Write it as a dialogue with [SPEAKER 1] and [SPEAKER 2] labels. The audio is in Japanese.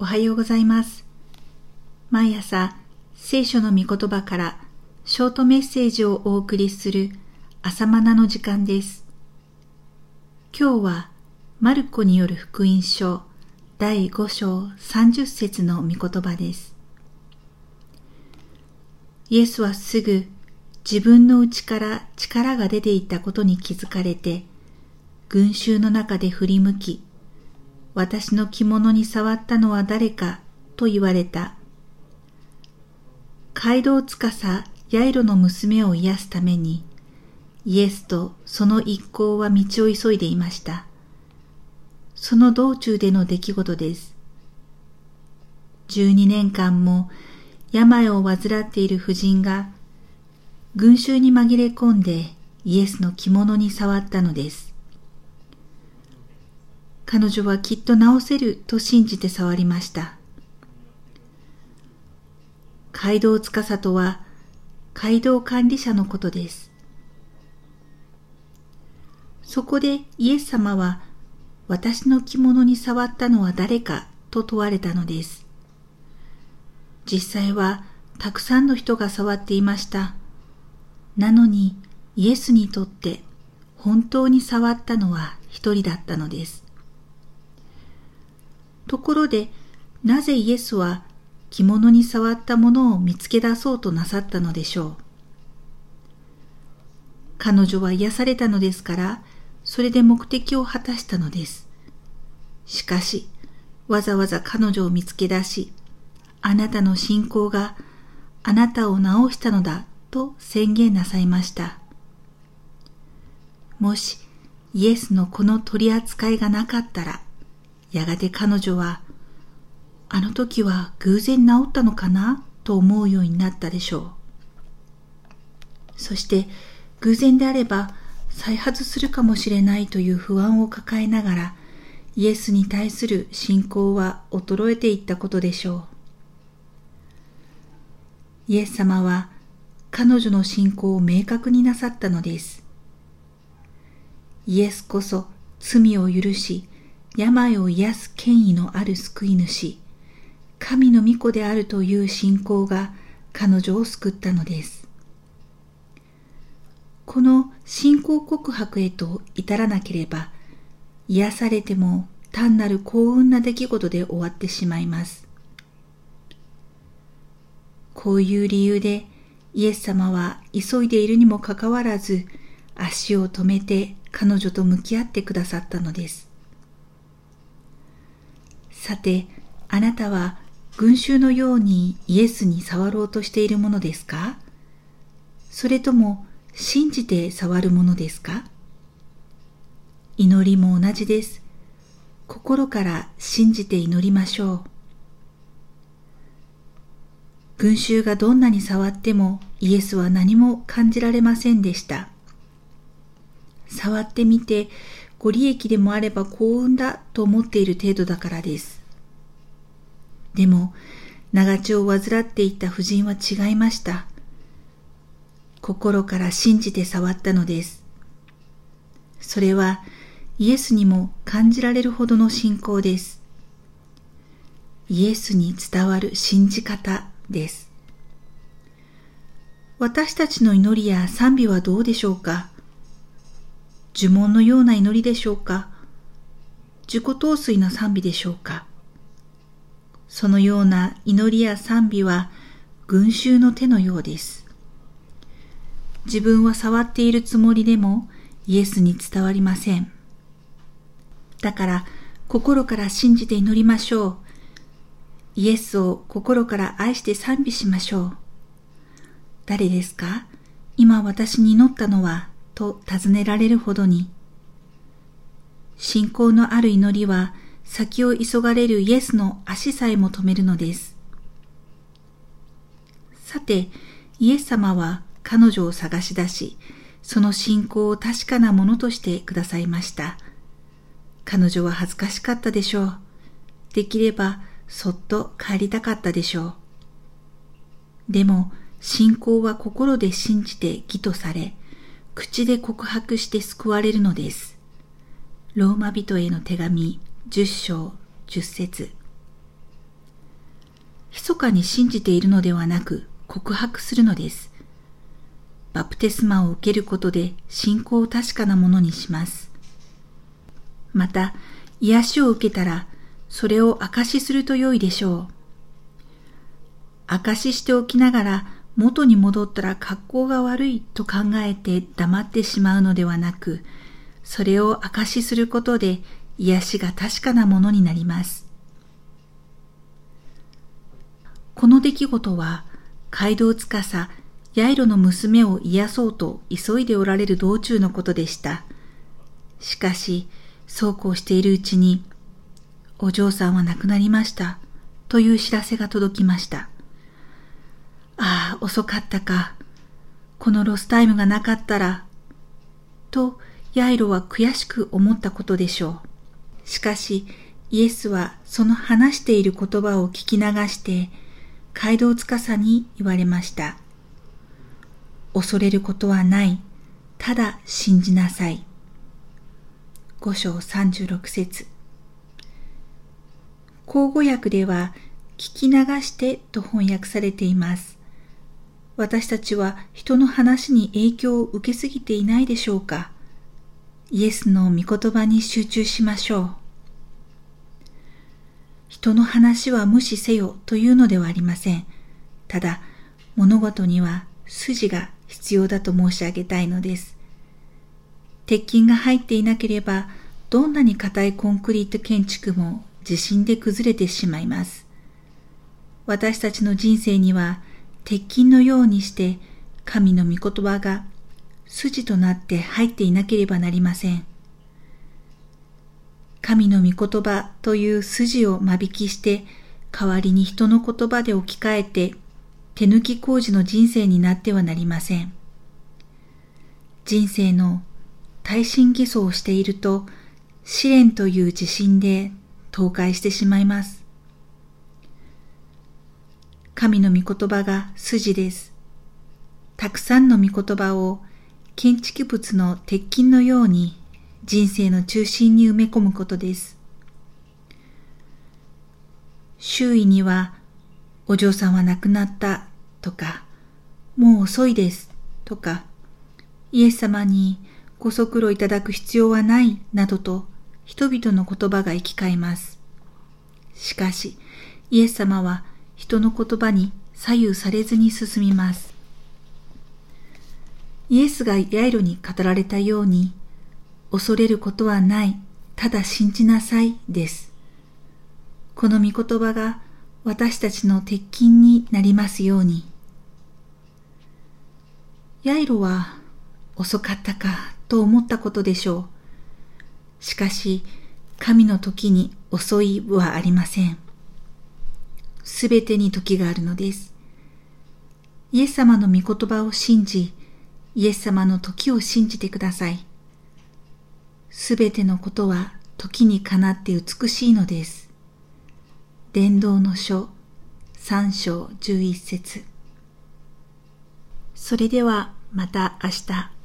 [SPEAKER 1] おはようございます。毎朝、聖書の御言葉からショートメッセージをお送りする朝マナの時間です。今日は、マルコによる福音書第5章30節の御言葉です。イエスはすぐ自分の内から力が出ていったことに気づかれて、群衆の中で振り向き、私の着物に触ったのは誰かと言われた。街道司ヤイロの娘を癒すために、イエスとその一行は道を急いでいました。その道中での出来事です。12年間も病を患っている婦人が群衆に紛れ込んでイエスの着物に触ったのです。彼女はきっと治せると信じて触りました。街道司とは街道管理者のことです。そこでイエス様は私の着物に触ったのは誰かと問われたのです。実際はたくさんの人が触っていました。なのにイエスにとって本当に触ったのは一人だったのです。ところで、なぜイエスは着物に触ったものを見つけ出そうとなさったのでしょう。彼女は癒されたのですから、それで目的を果たしたのです。しかし、わざわざ彼女を見つけ出し、あなたの信仰があなたを治したのだと宣言なさいました。もしイエスのこの取り扱いがなかったら、やがて彼女は、あの時は偶然治ったのかなと思うようになったでしょう。そして偶然であれば再発するかもしれないという不安を抱えながらイエスに対する信仰は衰えていったことでしょう。イエス様は彼女の信仰を明確になさったのです。イエスこそ罪を許し病を癒す権威のある救い主、神の御子であるという信仰が彼女を救ったのです。この信仰告白へと至らなければ、癒されても単なる幸運な出来事で終わってしまいます。こういう理由でイエス様は急いでいるにもかかわらず足を止めて彼女と向き合ってくださったのです。さて、あなたは群衆のようにイエスに触ろうとしているものですか？それとも信じて触るものですか？祈りも同じです。心から信じて祈りましょう。群衆がどんなに触ってもイエスは何も感じられませんでした。触ってみてご利益でもあれば幸運だと思っている程度だからです。でも、長血を患っていた婦人は違いました。心から信じて触ったのです。それはイエスにも感じられるほどの信仰です。イエスに伝わる信じ方です。私たちの祈りや賛美はどうでしょうか？呪文のような祈りでしょうか？自己陶酔の賛美でしょうか？そのような祈りや賛美は群衆の手のようです。自分は触っているつもりでもイエスに伝わりません。だから心から信じて祈りましょう。イエスを心から愛して賛美しましょう。誰ですか？今私に祈ったのはと尋ねられるほどに、信仰のある祈りは先を急がれるイエスの足さえも止めるのです。さて、イエス様は彼女を探し出し、その信仰を確かなものとしてくださいました。彼女は恥ずかしかったでしょう。できればそっと帰りたかったでしょう。でも、信仰は心で信じて義とされ、口で告白して救われるのです。ローマ人への手紙十章十節密かに信じているのではなく告白するのです。バプテスマを受けることで信仰を確かなものにします。また、癒しを受けたら、それを証しすると良いでしょう。証ししておきながら、元に戻ったら格好が悪いと考えて黙ってしまうのではなく、それを証しすることで癒しが確かなものになります。この出来事は、街道司、ヤイロの娘を癒そうと急いでおられる道中のことでした。しかし、そうこうしているうちに、お嬢さんは亡くなりました、という知らせが届きました。ああ、遅かったか。このロスタイムがなかったら、と、ヤイロは悔しく思ったことでしょう。しかし、イエスはその話している言葉を聞き流して、街道司に言われました。恐れることはない。ただ信じなさい。五章三十六節口語訳では、聞き流してと翻訳されています。私たちは人の話に影響を受けすぎていないでしょうか？イエスの御言葉に集中しましょう。人の話は無視せよというのではありません。ただ、物事には筋が必要だと申し上げたいのです。鉄筋が入っていなければ、どんなに硬いコンクリート建築も地震で崩れてしまいます。私たちの人生には鉄筋のようにして神の御言葉が筋となって入っていなければなりません。神の御言葉という筋を間引きして代わりに人の言葉で置き換えて手抜き工事の人生になってはなりません。人生の耐震偽装をしていると試練という地震で倒壊してしまいます。神の御言葉が筋です。たくさんの御言葉を建築物の鉄筋のように人生の中心に埋め込むことです。周囲には、お嬢さんは亡くなったとか、もう遅いですとか、イエス様にご足労いただく必要はないなどと人々の言葉が生き交います。しかし、イエス様は人の言葉に左右されずに進みます。イエスがヤイロに語られたように、恐れることはない、ただ信じなさいです。この御言葉が私たちの鉄筋になりますように。ヤイロは遅かったかと思ったことでしょう。しかし、神の時に遅いはありません。すべてに時があるのです。イエス様の御言葉を信じ、イエス様の時を信じてください。すべてのことは時にかなって美しいのです。伝道の書三章十一節それではまた明日。